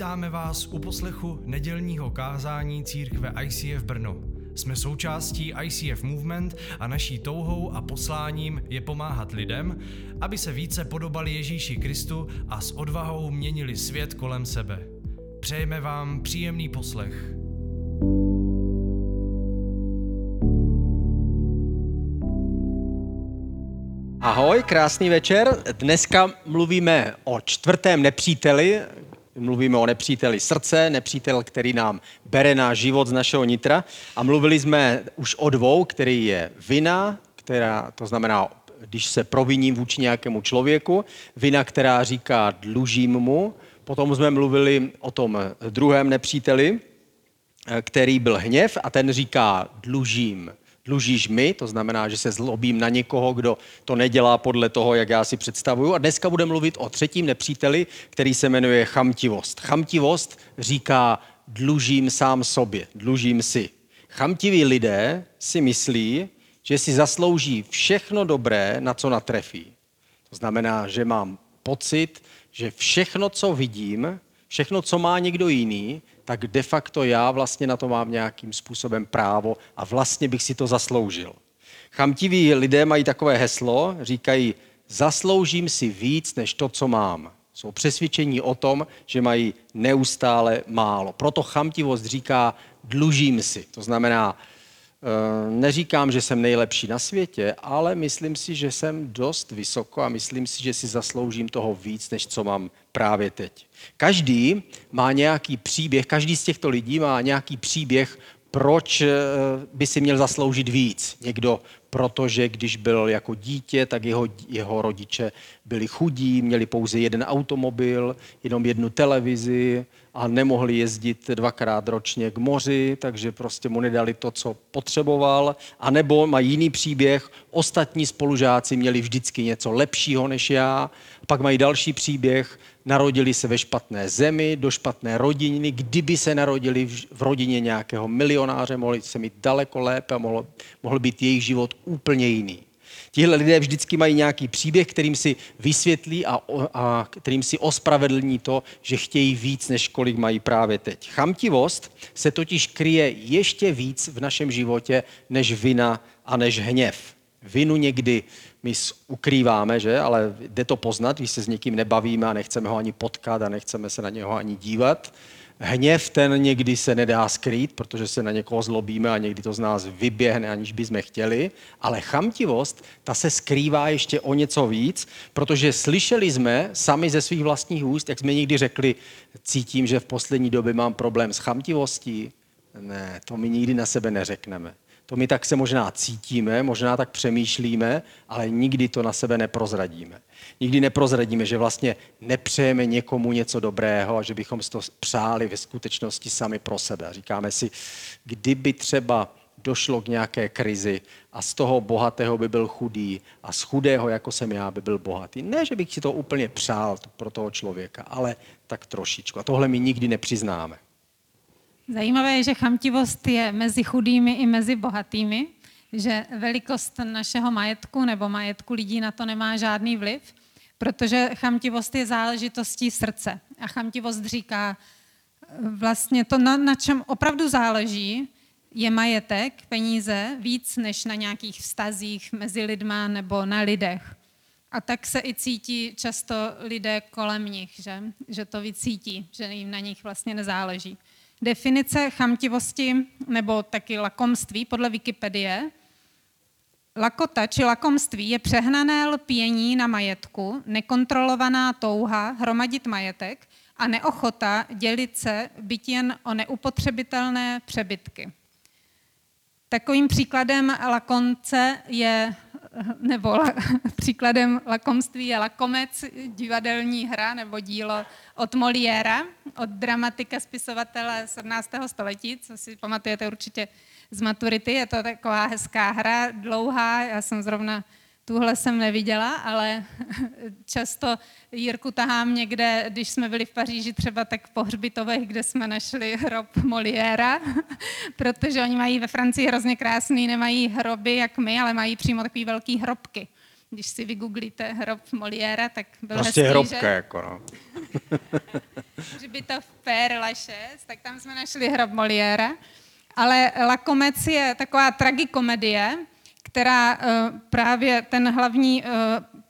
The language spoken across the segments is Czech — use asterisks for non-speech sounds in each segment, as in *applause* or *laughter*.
Vítáme vás u poslechu nedělního kázání církve ICF Brno. Jsme součástí ICF Movement a naší touhou a posláním je pomáhat lidem, aby se více podobali Ježíši Kristu a s odvahou měnili svět kolem sebe. Přejeme vám příjemný poslech. Ahoj, krásný večer. Dneska mluvíme o čtvrtém nepříteli, mluvíme o nepříteli srdce, nepřítel, který nám bere náš život z našeho nitra. A mluvili jsme už o dvou, který je vina, která, to znamená, když se proviním vůči nějakému člověku, vina, která říká dlužím mu. Potom jsme mluvili o tom druhém nepříteli, který byl hněv a ten říká dlužím dlužíš mi, to znamená, že se zlobím na někoho, kdo to nedělá podle toho, jak já si představuju. A dneska budeme mluvit o třetím nepříteli, který se jmenuje chamtivost. Chamtivost říká dlužím sám sobě, dlužím si. Chamtiví lidé si myslí, že si zaslouží všechno dobré, na co natrefí. To znamená, že mám pocit, že všechno, co vidím, všechno, co má někdo jiný, tak de facto já vlastně na to mám nějakým způsobem právo a vlastně bych si to zasloužil. Chamtiví lidé mají takové heslo, říkají, zasloužím si víc než to, co mám. Jsou přesvědčení o tom, že mají neustále málo. Proto chamtivost říká, dlužím si. To znamená, neříkám, že jsem nejlepší na světě, ale myslím si, že jsem dost vysoko a myslím si, že si zasloužím toho víc, než co mám právě teď. Každý má nějaký příběh, každý z těchto lidí má nějaký příběh, proč eh, by si měl zasloužit víc. Někdo protože když byl jako dítě, tak jeho, jeho rodiče byli chudí, měli pouze jeden automobil, jenom jednu televizi a nemohli jezdit dvakrát ročně k moři, takže prostě mu nedali to, co potřeboval. A nebo má jiný příběh, ostatní spolužáci měli vždycky něco lepšího než já. Pak mají další příběh, narodili se ve špatné zemi, do špatné rodiny. Kdyby se narodili v rodině nějakého milionáře, mohli se mít daleko lépe a mohl, mohl být jejich život úplně jiný. Tihle lidé vždycky mají nějaký příběh, kterým si vysvětlí a, a kterým si ospravedlní to, že chtějí víc, než kolik mají právě teď. Chamtivost se totiž kryje ještě víc v našem životě než vina a než hněv. Vinu někdy my ukrýváme, že? ale jde to poznat, když se s někým nebavíme a nechceme ho ani potkat a nechceme se na něho ani dívat. Hněv ten někdy se nedá skrýt, protože se na někoho zlobíme a někdy to z nás vyběhne, aniž bychom chtěli, ale chamtivost, ta se skrývá ještě o něco víc, protože slyšeli jsme sami ze svých vlastních úst, jak jsme někdy řekli, cítím, že v poslední době mám problém s chamtivostí. Ne, to my nikdy na sebe neřekneme. To my tak se možná cítíme, možná tak přemýšlíme, ale nikdy to na sebe neprozradíme. Nikdy neprozradíme, že vlastně nepřejeme někomu něco dobrého a že bychom si to přáli ve skutečnosti sami pro sebe. Říkáme si, kdyby třeba došlo k nějaké krizi a z toho bohatého by byl chudý a z chudého, jako jsem já, by byl bohatý. Ne, že bych si to úplně přál pro toho člověka, ale tak trošičku. A tohle my nikdy nepřiznáme. Zajímavé je, že chamtivost je mezi chudými i mezi bohatými, že velikost našeho majetku nebo majetku lidí na to nemá žádný vliv, protože chamtivost je záležitostí srdce. A chamtivost říká, vlastně to, na, na čem opravdu záleží, je majetek, peníze, víc než na nějakých vztazích mezi lidma nebo na lidech. A tak se i cítí často lidé kolem nich, že, že to vycítí, že jim na nich vlastně nezáleží. Definice chamtivosti nebo taky lakomství podle Wikipedie. Lakota či lakomství je přehnané lpění na majetku, nekontrolovaná touha hromadit majetek a neochota dělit se byt jen o neupotřebitelné přebytky. Takovým příkladem lakonce je *laughs* nebo la, *laughs* příkladem lakomství je Lakomec, divadelní hra nebo dílo od Moliéra, od dramatika spisovatele 17. století, co si pamatujete určitě z maturity. Je to taková hezká hra, dlouhá, já jsem zrovna Tuhle jsem neviděla, ale *laughs* často Jirku tahám někde, když jsme byli v Paříži třeba tak po hřbitovech, kde jsme našli hrob Moliéra, *laughs* protože oni mají ve Francii hrozně krásný, nemají hroby jak my, ale mají přímo takový velký hrobky. Když si vygooglíte hrob Moliéra, tak byl Prostě hezký, hrobka, že? jako no. *laughs* Hřbitov Père Lachaise, tak tam jsme našli hrob Moliéra. Ale Lakomec je taková tragikomedie, která uh, právě ten hlavní uh,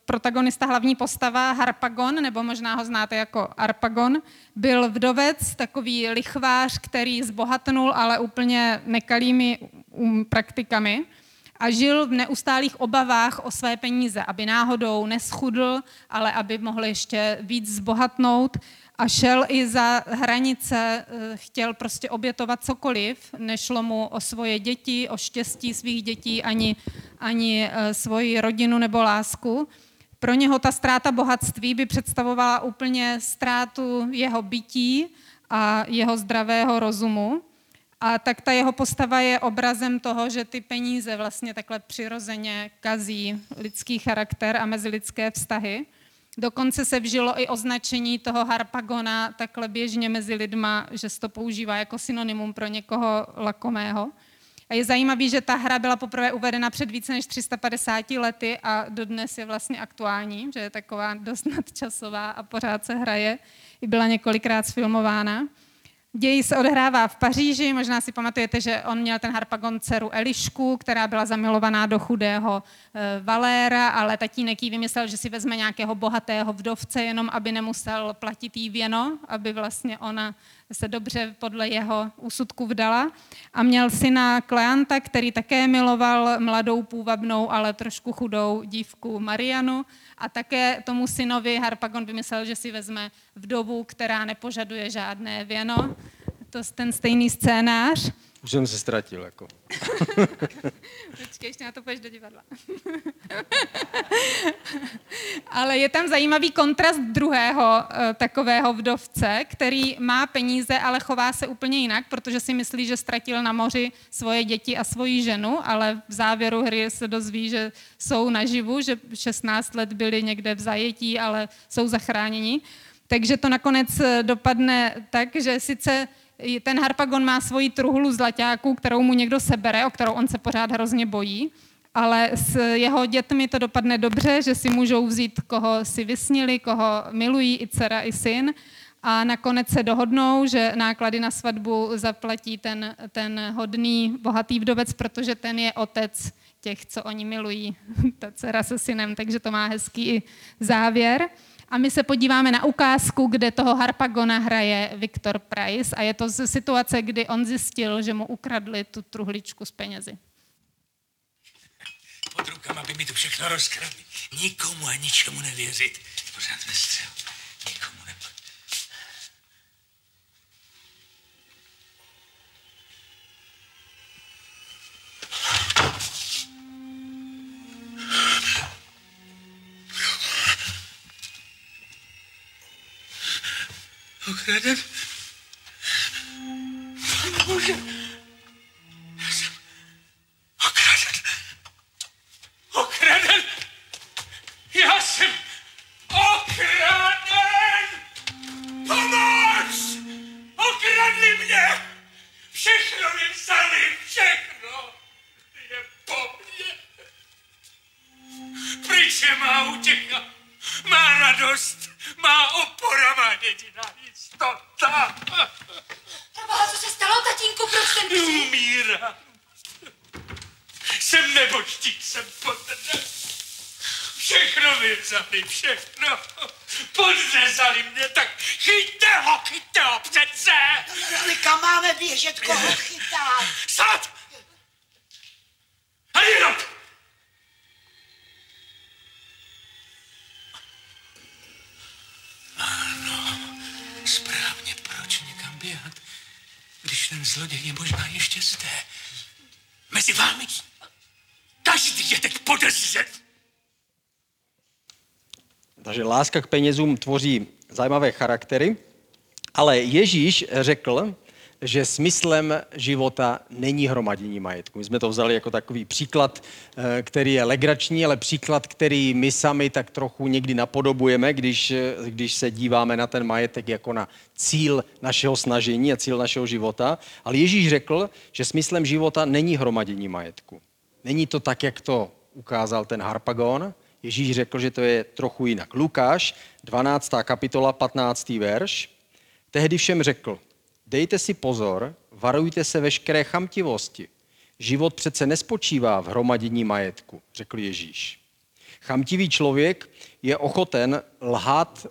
protagonista, hlavní postava Harpagon, nebo možná ho znáte jako Arpagon, byl vdovec, takový lichvář, který zbohatnul, ale úplně nekalými um, praktikami a žil v neustálých obavách o své peníze, aby náhodou neschudl, ale aby mohl ještě víc zbohatnout a šel i za hranice, eh, chtěl prostě obětovat cokoliv, nešlo mu o svoje děti, o štěstí svých dětí, ani, ani eh, svoji rodinu nebo lásku. Pro něho ta ztráta bohatství by představovala úplně ztrátu jeho bytí a jeho zdravého rozumu. A tak ta jeho postava je obrazem toho, že ty peníze vlastně takhle přirozeně kazí lidský charakter a mezilidské vztahy. Dokonce se vžilo i označení toho harpagona takhle běžně mezi lidma, že se to používá jako synonymum pro někoho lakomého. A je zajímavé, že ta hra byla poprvé uvedena před více než 350 lety a dodnes je vlastně aktuální, že je taková dost nadčasová a pořád se hraje. I byla několikrát sfilmována. Děj se odehrává v Paříži, možná si pamatujete, že on měl ten Harpagon dceru Elišku, která byla zamilovaná do chudého e, Valéra, ale tatínek jí vymyslel, že si vezme nějakého bohatého vdovce, jenom aby nemusel platit jí věno, aby vlastně ona se dobře podle jeho úsudku vdala. A měl syna Kleanta, který také miloval mladou, půvabnou, ale trošku chudou dívku Marianu. A také tomu synovi Harpagon vymyslel, že si vezme vdovu, která nepožaduje žádné věno. To je ten stejný scénář. Už jsem se ztratil, jako. *laughs* Počkej, ještě na to půjdeš do divadla. *laughs* Ale je tam zajímavý kontrast druhého eh, takového vdovce, který má peníze, ale chová se úplně jinak, protože si myslí, že ztratil na moři svoje děti a svoji ženu, ale v závěru hry se dozví, že jsou naživu, že 16 let byli někde v zajetí, ale jsou zachráněni. Takže to nakonec eh, dopadne tak, že sice ten Harpagon má svoji truhlu zlaťáků, kterou mu někdo sebere, o kterou on se pořád hrozně bojí, ale s jeho dětmi to dopadne dobře, že si můžou vzít, koho si vysnili, koho milují, i dcera, i syn. A nakonec se dohodnou, že náklady na svatbu zaplatí ten, ten hodný, bohatý vdovec, protože ten je otec těch, co oni milují, *laughs* ta dcera se synem, takže to má hezký závěr. A my se podíváme na ukázku, kde toho Harpagona hraje Viktor Price a je to z situace, kdy on zjistil, že mu ukradli tu truhličku s penězi. Pod rukama by mi tu všechno rozkradli. Nikomu a ničemu nevěřit. Pořád ve střelu. Ukraden? Bože. Já Všechno mi vzali, všechno. Podřezali mě, tak chyťte ho, chyťte ho přece. Ale kam máme běžet, koho chytá? Sad! A jenom! Ano, správně, proč někam běhat, když ten zloděj je možná ještě zde. Mezi vámi. Každý je teď podezřet. Takže láska k penězům tvoří zajímavé charaktery, ale Ježíš řekl, že smyslem života není hromadění majetku. My jsme to vzali jako takový příklad, eh, který je legrační, ale příklad, který my sami tak trochu někdy napodobujeme, když, eh, když se díváme na ten majetek jako na cíl našeho snažení a cíl našeho života. Ale Ježíš řekl, že smyslem života není hromadění majetku. Není to tak, jak to ukázal ten Harpagon. Ježíš řekl, že to je trochu jinak. Lukáš, 12. kapitola, 15. verš. Tehdy všem řekl, dejte si pozor, varujte se veškeré chamtivosti. Život přece nespočívá v hromadění majetku, řekl Ježíš. Chamtivý člověk je ochoten lhát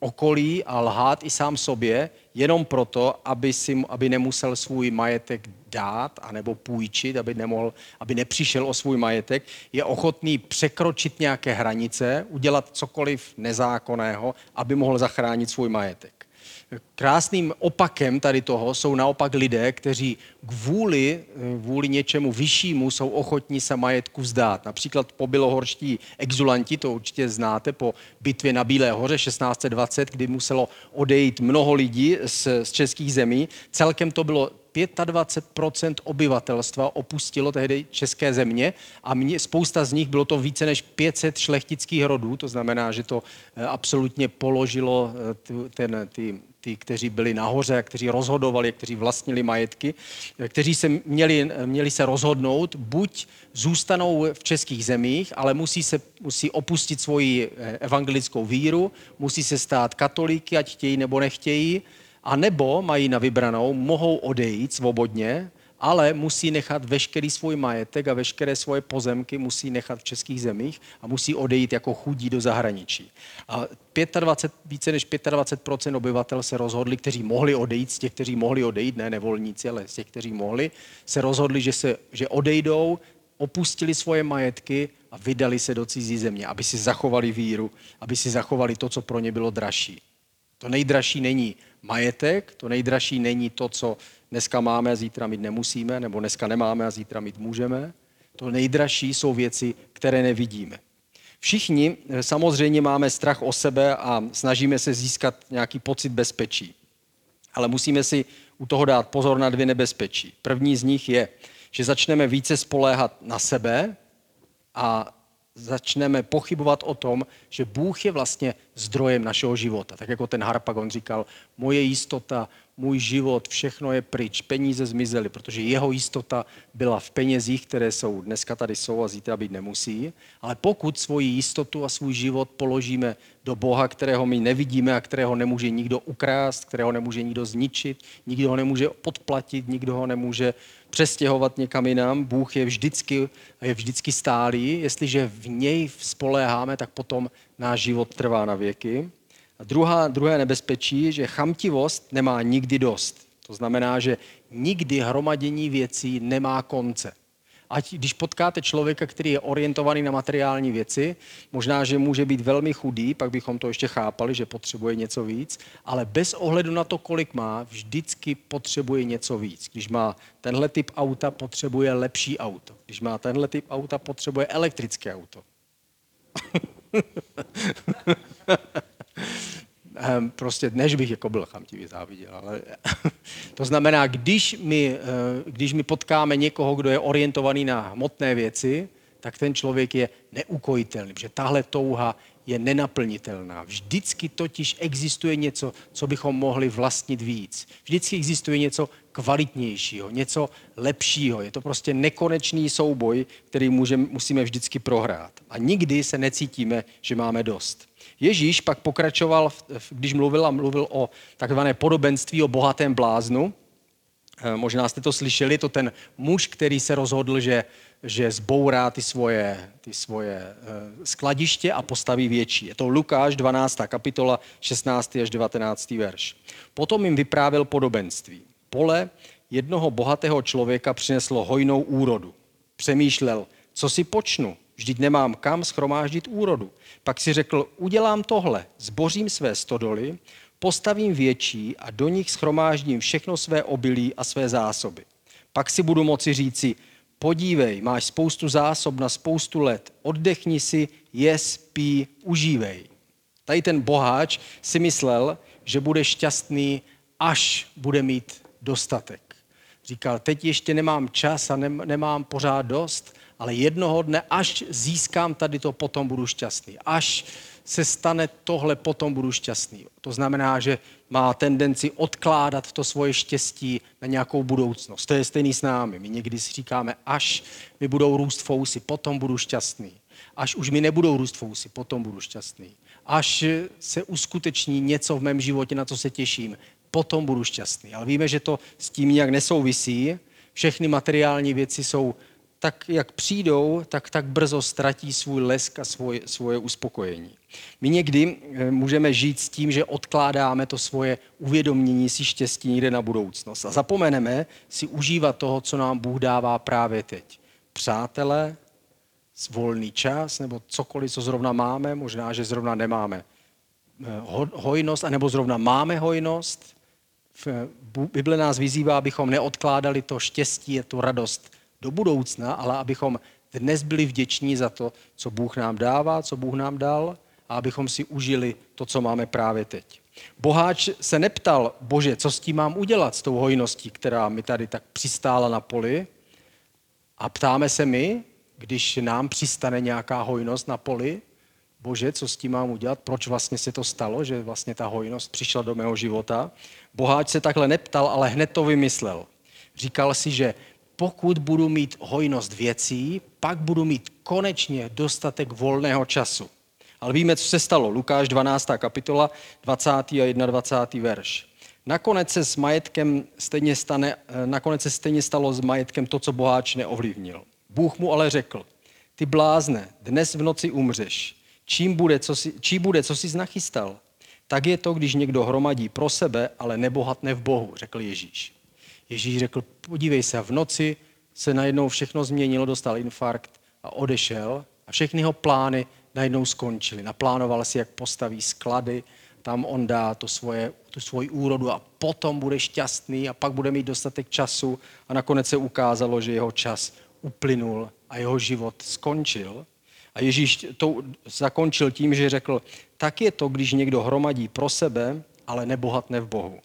okolí a lhát i sám sobě, jenom proto, aby, si, aby nemusel svůj majetek dát anebo půjčit, aby, nemohl, aby nepřišel o svůj majetek, je ochotný překročit nějaké hranice, udělat cokoliv nezákonného, aby mohl zachránit svůj majetek. Krásným opakem tady toho jsou naopak lidé, kteří kvůli, kvůli něčemu vyššímu jsou ochotní se majetku vzdát. Například pobylohorští exulanti, to určitě znáte, po bitvě na Bílé hoře 1620, kdy muselo odejít mnoho lidí z, z českých zemí. Celkem to bylo 25% obyvatelstva opustilo tehdy české země a mě, spousta z nich bylo to více než 500 šlechtických rodů, to znamená, že to eh, absolutně položilo eh, ten, ty, ty, kteří byli nahoře, kteří rozhodovali, kteří vlastnili majetky, eh, kteří se měli, měli se rozhodnout, buď zůstanou v českých zemích, ale musí, se, musí opustit svoji evangelickou víru, musí se stát katolíky, ať chtějí nebo nechtějí, a nebo mají na vybranou, mohou odejít svobodně, ale musí nechat veškerý svůj majetek a veškeré svoje pozemky musí nechat v českých zemích a musí odejít jako chudí do zahraničí. A 25, více než 25% obyvatel se rozhodli, kteří mohli odejít, z těch, kteří mohli odejít, ne nevolníci, ale z těch, kteří mohli, se rozhodli, že, se, že odejdou, opustili svoje majetky a vydali se do cizí země, aby si zachovali víru, aby si zachovali to, co pro ně bylo dražší. To nejdražší není majetek, to nejdražší není to, co dneska máme a zítra mít nemusíme, nebo dneska nemáme a zítra mít můžeme. To nejdražší jsou věci, které nevidíme. Všichni eh, samozřejmě máme strach o sebe a snažíme se získat nějaký pocit bezpečí. Ale musíme si u toho dát pozor na dvě nebezpečí. První z nich je, že začneme více spoléhat na sebe a začneme pochybovat o tom, že Bůh je vlastně zdrojem našeho života. Tak jako ten Harpagon říkal, moje jistota, můj život, všechno je pryč, peníze zmizely, protože jeho jistota byla v penězích, které jsou dneska tady jsou a zítra být nemusí. Ale pokud svoji jistotu a svůj život položíme do Boha, kterého my nevidíme a kterého nemůže nikdo ukrást, kterého nemůže nikdo zničit, nikdo ho nemůže podplatit, nikdo ho nemůže přestěhovat někam jinam. Bůh je vždycky, je vždycky stálý. Jestliže v něj spoléháme, tak potom náš život trvá na věky. A druhá, druhé nebezpečí, že chamtivost nemá nikdy dost. To znamená, že nikdy hromadění věcí nemá konce. Ať když potkáte člověka, který je orientovaný na materiální věci, možná, že může být velmi chudý, pak bychom to ještě chápali, že potřebuje něco víc, ale bez ohledu na to, kolik má, vždycky potřebuje něco víc. Když má tenhle typ auta, potřebuje lepší auto. Když má tenhle typ auta, potřebuje elektrické auto. *laughs* Ehm, prostě než bych jako byl chamtivý záviděl, ale *laughs* to znamená, když my, eh, když my potkáme někoho, kdo je orientovaný na hmotné věci, tak ten člověk je neukojitelný, protože tahle touha je nenaplnitelná. Vždycky totiž existuje něco, co bychom mohli vlastnit víc. Vždycky existuje něco kvalitnějšího, něco lepšího. Je to prostě nekonečný souboj, který můžeme, musíme vždycky prohrát. A nikdy se necítíme, že máme dost. Ježíš pak pokračoval, když mluvil a mluvil o takzvané podobenství o bohatém bláznu. Eh, možná jste to slyšeli, to ten muž, který se rozhodl, že, že zbourá ty svoje, ty svoje eh, skladiště a postaví větší. Je to Lukáš 12. kapitola 16. až 19. verš. Potom jim vyprávěl podobenství. Pole jednoho bohatého člověka přineslo hojnou úrodu. Přemýšlel, co si počnu, vždyť nemám kam schromáždit úrodu. Pak si řekl, udělám tohle, zbořím své stodoly, postavím větší a do nich schromáždím všechno své obilí a své zásoby. Pak si budu moci říci, podívej, máš spoustu zásob na spoustu let, oddechni si, jes, pí, užívej. Tady ten boháč si myslel, že bude šťastný, až bude mít dostatek. Říkal, teď ještě nemám čas a nemám pořád dost, ale jednoho dne, až získám tady to, potom budu šťastný. Až se stane tohle, potom budu šťastný. To znamená, že má tendenci odkládat to svoje štěstí na nějakou budoucnost. To je stejný s námi. My někdy si říkáme, až mi budou růst fousy, potom budu šťastný. až už mi nebudou růst fousy, potom budu šťastný. Až se uskuteční něco v mém životě, na co se těším, potom budu šťastný. Ale víme, že to s tím nějak nesouvisí. Všechny materiální věci jsou tak, jak přijdou, tak tak brzo ztratí svůj lesk a svoje, svoje uspokojení. My někdy eh, můžeme žít s tím, že odkládáme to svoje uvědomění si štěstí někde na budoucnost a zapomeneme si užívat toho, co nám Bůh dává právě teď. Přátelé, volný čas nebo cokoliv, co zrovna máme, možná, že zrovna nemáme eh, hojnost, anebo zrovna máme hojnost. Bible nás vyzývá, abychom neodkládali to štěstí, tu radost do budoucna, ale abychom dnes byli vděční za to, co Bůh nám dává, co Bůh nám dal a abychom si užili to, co máme právě teď. Boháč se neptal, bože, co s tím mám udělat, s tou hojností, která mi tady tak přistála na poli. A ptáme se my, když nám přistane nějaká hojnost na poli, bože, co s tím mám udělat, proč vlastně se to stalo, že vlastně ta hojnost přišla do mého života. Boháč se takhle neptal, ale hned to vymyslel. Říkal si, že pokud budu mít hojnost věcí, pak budu mít konečně dostatek volného času. Ale víme, co se stalo. Lukáš 12. kapitola, 20. a 21. verš. Nakonec se s majetkem stejně stane, eh, nakonec se stejně stalo s majetkem to, co boháč neovlivnil. Bůh mu ale řekl, ty blázne, dnes v noci umřeš. Čím bude, co si, čí bude, co jsi nachystal? Tak je to, když někdo hromadí pro sebe, ale nebohatne v Bohu, řekl Ježíš. Ježíš řekl, podívej se, v noci se najednou všechno změnilo, dostal infarkt a odešel a všechny jeho plány najednou skončily. Naplánoval si, jak postaví sklady, tam on dá to svoje, tu svoji úrodu a potom bude šťastný a pak bude mít dostatek času a nakonec se ukázalo, že jeho čas uplynul a jeho život skončil. A Ježíš to zakončil tím, že řekl, tak je to, když někdo hromadí pro sebe, ale nebohatne v Bohu.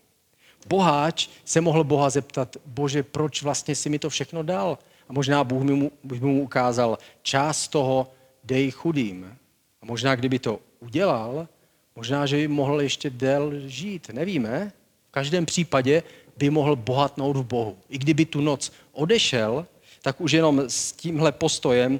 Boháč se mohl Boha zeptat, bože, proč vlastně si mi to všechno dal? A možná Bůh by mu, by mu ukázal, část toho dej chudým. A možná, kdyby to udělal, možná, že by mohl ještě dél žít, nevíme. V každém případě by mohl bohatnout v Bohu. I kdyby tu noc odešel, tak už jenom s tímhle postojem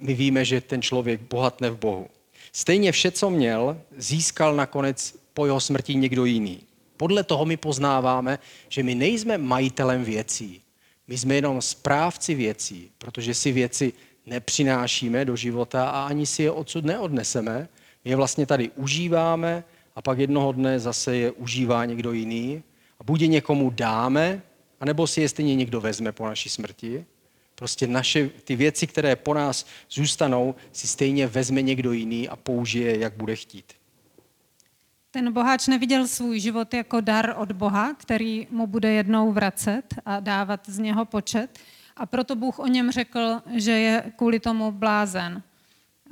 my víme, že ten člověk bohatne v Bohu. Stejně vše, co měl, získal nakonec po jeho smrti někdo jiný. Podle toho my poznáváme, že my nejsme majitelem věcí. My jsme jenom správci věcí, protože si věci nepřinášíme do života a ani si je odsud neodneseme. My je vlastně tady užíváme a pak jednoho dne zase je užívá někdo jiný. A buď je někomu dáme, anebo si je stejně někdo vezme po naší smrti. Prostě naše, ty věci, které po nás zůstanou, si stejně vezme někdo jiný a použije, jak bude chtít. Ten boháč neviděl svůj život jako dar od Boha, který mu bude jednou vracet a dávat z něho počet. A proto Bůh o něm řekl, že je kvůli tomu blázen.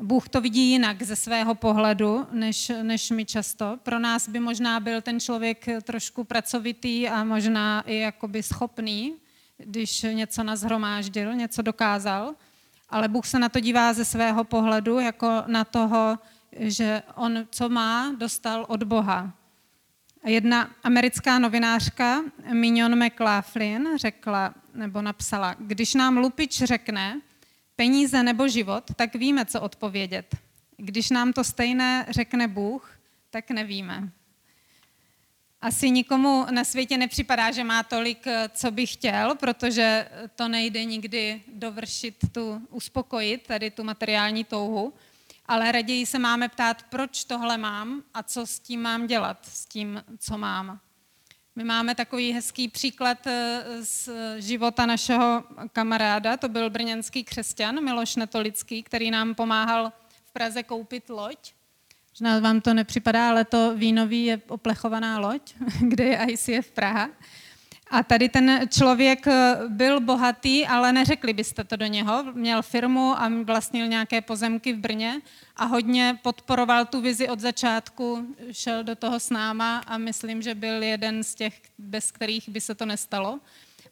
Bůh to vidí jinak ze svého pohledu, než, než my často. Pro nás by možná byl ten člověk trošku pracovitý a možná i jakoby schopný, když něco nazhromáždil, něco dokázal. Ale Bůh se na to dívá ze svého pohledu, jako na toho, že on, co má, dostal od Boha. Jedna americká novinářka, Mignon McLaughlin, řekla nebo napsala, když nám lupič řekne peníze nebo život, tak víme, co odpovědět. Když nám to stejné řekne Bůh, tak nevíme. Asi nikomu na světě nepřipadá, že má tolik, co by chtěl, protože to nejde nikdy dovršit tu, uspokojit, tady tu materiální touhu ale raději se máme ptát, proč tohle mám a co s tím mám dělat, s tím, co mám. My máme takový hezký příklad eh, z života našeho kamaráda, to byl brněnský křesťan Miloš Netolický, který nám pomáhal v Praze koupit loď. Možná vám to nepřipadá, ale to vínový je oplechovaná loď, *laughs* kde je ICF Praha. A tady ten člověk eh, byl bohatý, ale neřekli byste to do něho. Měl firmu a vlastnil nějaké pozemky v Brně a hodně podporoval tu vizi od začátku, šel do toho s náma a myslím, že byl jeden z těch, bez kterých by se to nestalo.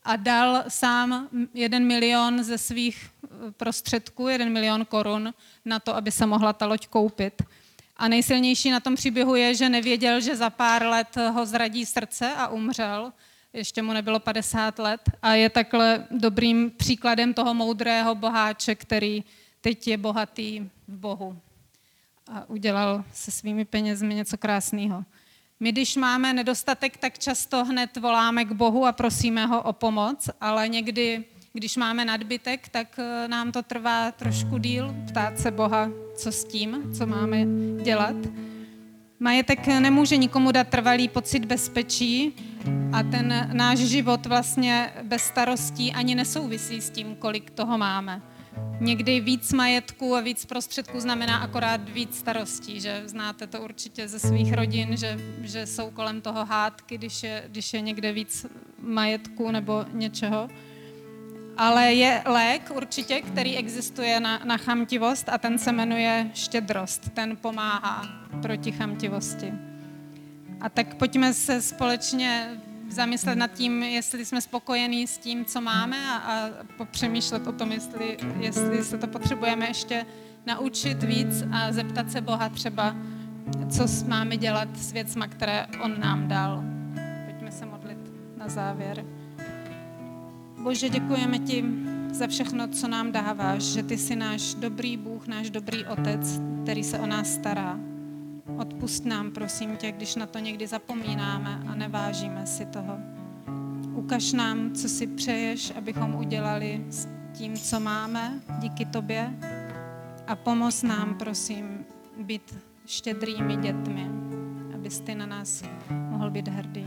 A dal sám jeden milion ze svých eh, prostředků, jeden milion korun na to, aby se mohla ta loď koupit. A nejsilnější na tom příběhu je, že nevěděl, že za pár let ho zradí srdce a umřel ještě mu nebylo 50 let a je takhle dobrým příkladem toho moudrého boháče, který teď je bohatý v Bohu a udělal se svými penězmi něco krásného. My, když máme nedostatek, tak často hned voláme k Bohu a prosíme ho o pomoc, ale někdy, když máme nadbytek, tak eh, nám to trvá trošku díl ptát se Boha, co s tím, co máme dělat. Majetek nemůže nikomu dát trvalý pocit bezpečí a ten náš život vlastně bez starostí ani nesouvisí s tím, kolik toho máme. Někdy víc majetku a víc prostředků znamená akorát víc starostí, že znáte to určitě ze svých rodin, že, že jsou kolem toho hádky, když je, když je někde víc majetku nebo něčeho. Ale je lék určitě, který existuje na, na chamtivost a ten se jmenuje štědrost. Ten pomáhá proti chamtivosti. A tak pojďme se společně zamyslet nad tím, jestli jsme spokojení s tím, co máme a, a popřemýšlet o tom, jestli, jestli se to potřebujeme ještě naučit víc a zeptat se Boha třeba, co máme dělat s věcma, které On nám dal. Pojďme se modlit na závěr. Bože, děkujeme ti za všechno, co nám dáváš, že ty jsi náš dobrý Bůh, náš dobrý Otec, který se o nás stará. Odpust nám, prosím tě, když na to někdy zapomínáme a nevážíme si toho. Ukaž nám, co si přeješ, abychom udělali s tím, co máme, díky tobě. A pomoz nám, prosím, být štědrými dětmi, abys ty na nás mohl být hrdý.